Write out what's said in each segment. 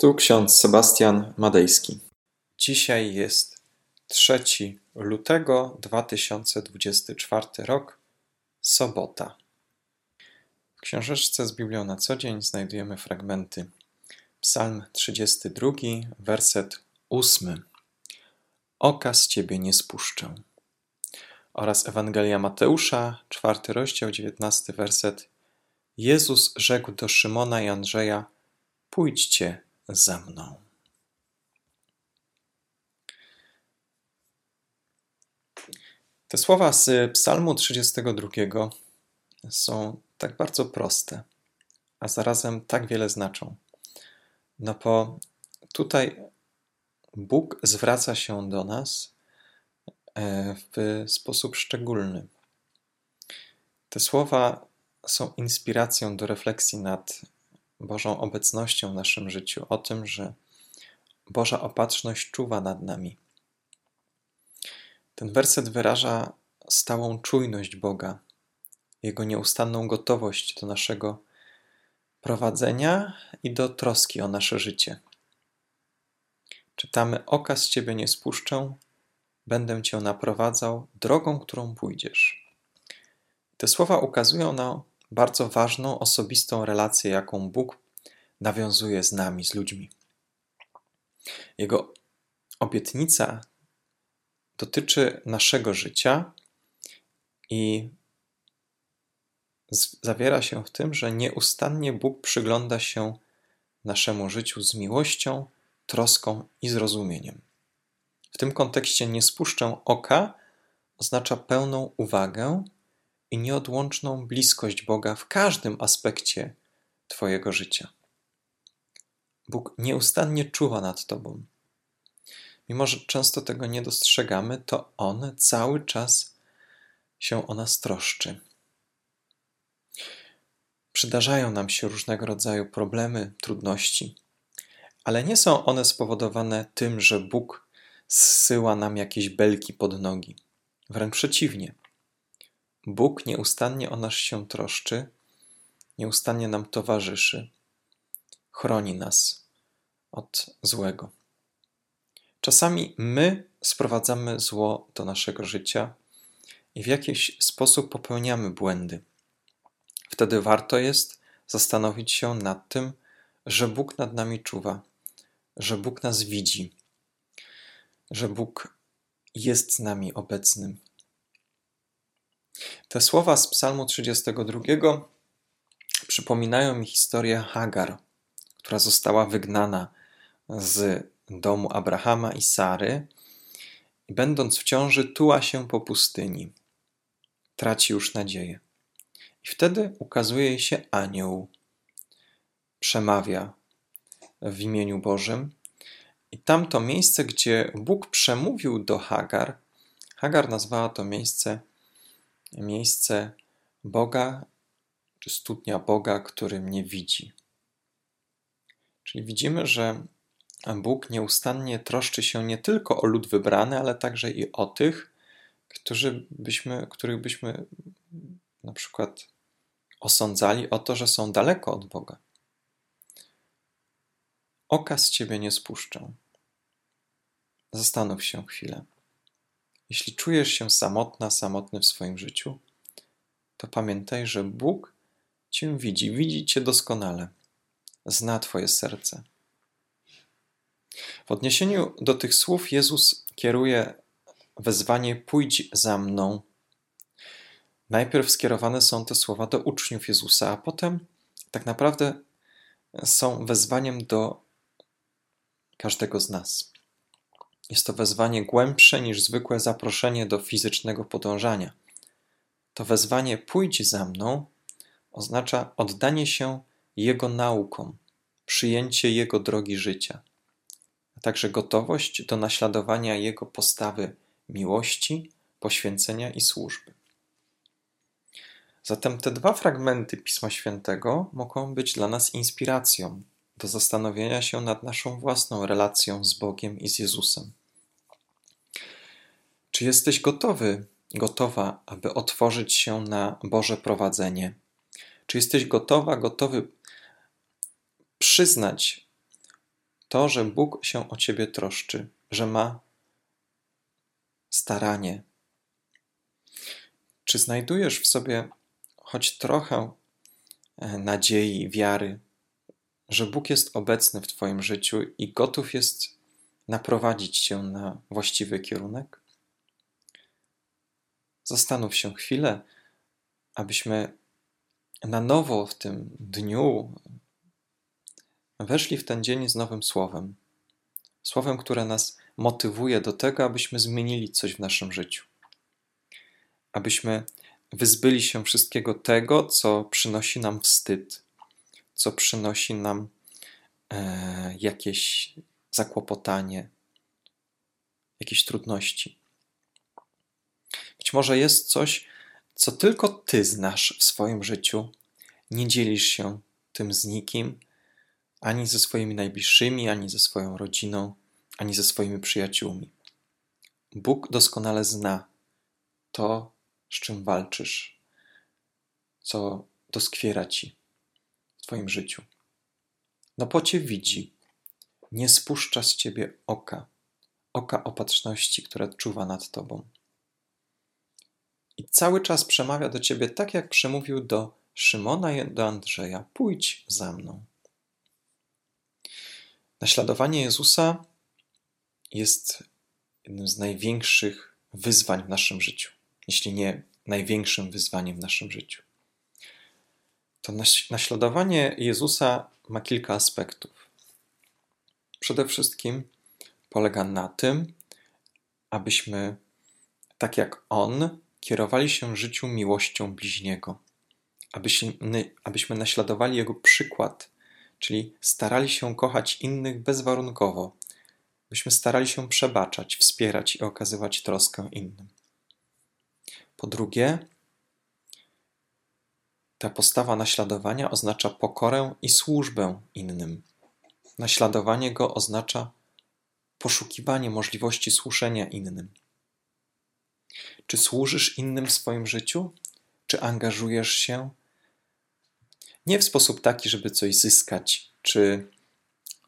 Tu ksiądz Sebastian Madejski. Dzisiaj jest 3 lutego 2024 rok, sobota. W książeczce z Biblią na co dzień znajdujemy fragmenty Psalm 32, werset 8. Oka z ciebie nie spuszczę. Oraz Ewangelia Mateusza, 4 rozdział, 19 werset. Jezus rzekł do Szymona i Andrzeja: Pójdźcie za mną. Te słowa z Psalmu 32 są tak bardzo proste, a zarazem tak wiele znaczą. No bo tutaj Bóg zwraca się do nas e, w sposób szczególny. Te słowa są inspiracją do refleksji nad Bożą obecnością w naszym życiu, o tym, że Boża opatrzność czuwa nad nami. Ten werset wyraża stałą czujność Boga, Jego nieustanną gotowość do naszego prowadzenia i do troski o nasze życie. Czytamy: Oka z ciebie nie spuszczę, będę cię naprowadzał drogą, którą pójdziesz. Te słowa ukazują nam bardzo ważną, osobistą relację, jaką Bóg nawiązuje z nami, z ludźmi. Jego obietnica dotyczy naszego życia i zawiera się w tym, że nieustannie Bóg przygląda się naszemu życiu z miłością, troską i zrozumieniem. W tym kontekście nie spuszczę oka oznacza pełną uwagę i nieodłączną bliskość Boga w każdym aspekcie Twojego życia. Bóg nieustannie czuwa nad Tobą. Mimo, że często tego nie dostrzegamy, to On cały czas się o nas troszczy. Przydarzają nam się różnego rodzaju problemy, trudności, ale nie są one spowodowane tym, że Bóg zsyła nam jakieś belki pod nogi. Wręcz przeciwnie. Bóg nieustannie o nas się troszczy, nieustannie nam towarzyszy, chroni nas od złego. Czasami my sprowadzamy zło do naszego życia i w jakiś sposób popełniamy błędy. Wtedy warto jest zastanowić się nad tym, że Bóg nad nami czuwa, że Bóg nas widzi, że Bóg jest z nami obecnym. Te słowa z Psalmu 32 przypominają mi historię Hagar, która została wygnana z domu Abrahama i Sary i będąc w ciąży tuła się po pustyni. Traci już nadzieję. I wtedy ukazuje jej się anioł. Przemawia w imieniu Bożym. I tamto miejsce, gdzie Bóg przemówił do Hagar, Hagar nazwała to miejsce miejsce Boga, czy studnia Boga, który mnie widzi. Czyli widzimy, że Bóg nieustannie troszczy się nie tylko o lud wybrany, ale także i o tych, którzy byśmy, których byśmy na przykład osądzali o to, że są daleko od Boga. Oka z ciebie nie spuszczę. Zastanów się chwilę. Jeśli czujesz się samotna, samotny w swoim życiu, to pamiętaj, że Bóg Cię widzi, widzi Cię doskonale, zna Twoje serce. W odniesieniu do tych słów Jezus kieruje wezwanie: pójdź za mną. Najpierw skierowane są te słowa do uczniów Jezusa, a potem tak naprawdę są wezwaniem do każdego z nas. Jest to wezwanie głębsze niż zwykłe zaproszenie do fizycznego podążania. To wezwanie pójdź za mną oznacza oddanie się Jego naukom, przyjęcie Jego drogi życia, a także gotowość do naśladowania Jego postawy miłości, poświęcenia i służby. Zatem te dwa fragmenty Pisma Świętego mogą być dla nas inspiracją do zastanowienia się nad naszą własną relacją z Bogiem i z Jezusem. Czy jesteś gotowy, gotowa, aby otworzyć się na Boże prowadzenie? Czy jesteś gotowa, gotowy przyznać To, że Bóg się o ciebie troszczy, że ma staranie. Czy znajdujesz w sobie choć trochę e, nadziei, wiary, że Bóg jest obecny w Twoim życiu i gotów jest naprowadzić Cię na właściwy kierunek? Zastanów się chwilę, abyśmy na nowo w tym dniu weszli w ten dzień z nowym słowem. Słowem, które nas motywuje do tego, abyśmy zmienili coś w naszym życiu. Abyśmy wyzbyli się wszystkiego tego, co przynosi nam wstyd, co przynosi nam e, jakieś zakłopotanie, jakieś trudności. Być może jest coś, co tylko ty znasz w swoim życiu, nie dzielisz się tym z nikim, ani ze swoimi najbliższymi, ani ze swoją rodziną, ani ze swoimi przyjaciółmi. Bóg doskonale zna to, z czym walczysz, co doskwiera ci w Twoim życiu. No po Cię widzi, nie spuszcza z Ciebie oka, oka opatrzności, które czuwa nad Tobą. Cały czas przemawia do Ciebie tak, jak przemówił do Szymona i do Andrzeja: pójdź za mną. Naśladowanie Jezusa jest jednym z największych wyzwań w naszym życiu, jeśli nie największym wyzwaniem w naszym życiu. To naśladowanie Jezusa ma kilka aspektów. Przede wszystkim polega na tym, abyśmy, tak jak On, kierowali się życiu miłością bliźniego, abyśmy, abyśmy naśladowali Jego przykład, czyli starali się kochać innych bezwarunkowo, byśmy starali się przebaczać, wspierać i okazywać troskę innym. Po drugie, ta postawa naśladowania oznacza pokorę i służbę innym. Naśladowanie go oznacza poszukiwanie możliwości służenia innym. Czy służysz innym w swoim życiu? Czy angażujesz się? Nie w sposób taki, żeby coś zyskać, czy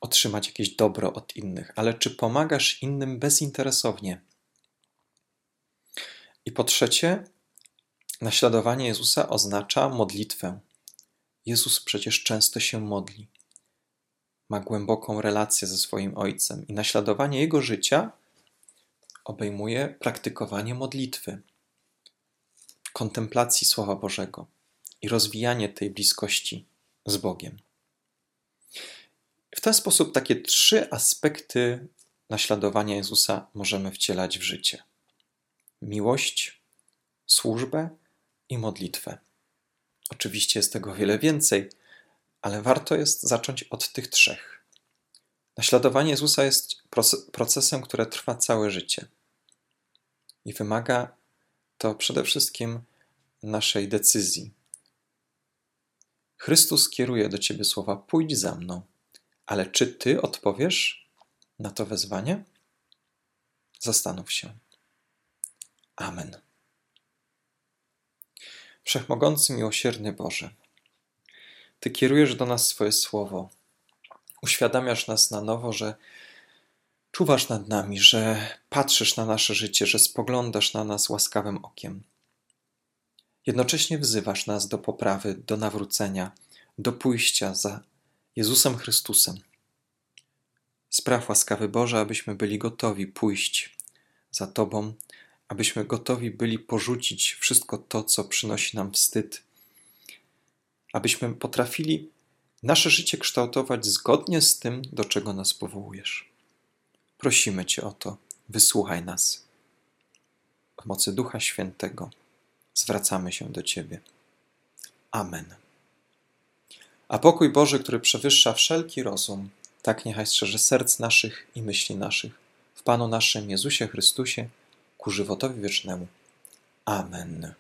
otrzymać jakieś dobro od innych, ale czy pomagasz innym bezinteresownie? I po trzecie, naśladowanie Jezusa oznacza modlitwę. Jezus przecież często się modli. Ma głęboką relację ze swoim Ojcem i naśladowanie Jego życia obejmuje praktykowanie modlitwy, kontemplacji Słowa Bożego i rozwijanie tej bliskości z Bogiem. W ten sposób takie trzy aspekty naśladowania Jezusa możemy wcielać w życie: miłość, służbę i modlitwę. Oczywiście jest tego wiele więcej, ale warto jest zacząć od tych trzech. Naśladowanie Jezusa jest procesem, który trwa całe życie i wymaga to przede wszystkim naszej decyzji. Chrystus kieruje do ciebie słowa: pójdź za mną. Ale czy ty odpowiesz na to wezwanie? Zastanów się. Amen. Wszechmogący, miłosierny Boże, Ty kierujesz do nas swoje słowo. Uświadamiasz nas na nowo, że czuwasz nad nami, że patrzysz na nasze życie, że spoglądasz na nas łaskawym okiem. Jednocześnie wzywasz nas do poprawy, do nawrócenia, do pójścia za Jezusem Chrystusem. Spraw łaskawy Boże, abyśmy byli gotowi pójść za Tobą, abyśmy gotowi byli porzucić wszystko to, co przynosi nam wstyd, abyśmy potrafili nasze życie kształtować zgodnie z tym, do czego nas powołujesz. Prosimy Cię o to, wysłuchaj nas. W mocy Ducha Świętego zwracamy się do Ciebie. Amen. A pokój Boży, który przewyższa wszelki rozum, tak niechaj strzeże serc naszych i myśli naszych w Panu naszym Jezusie Chrystusie ku żywotowi wiecznemu. Amen.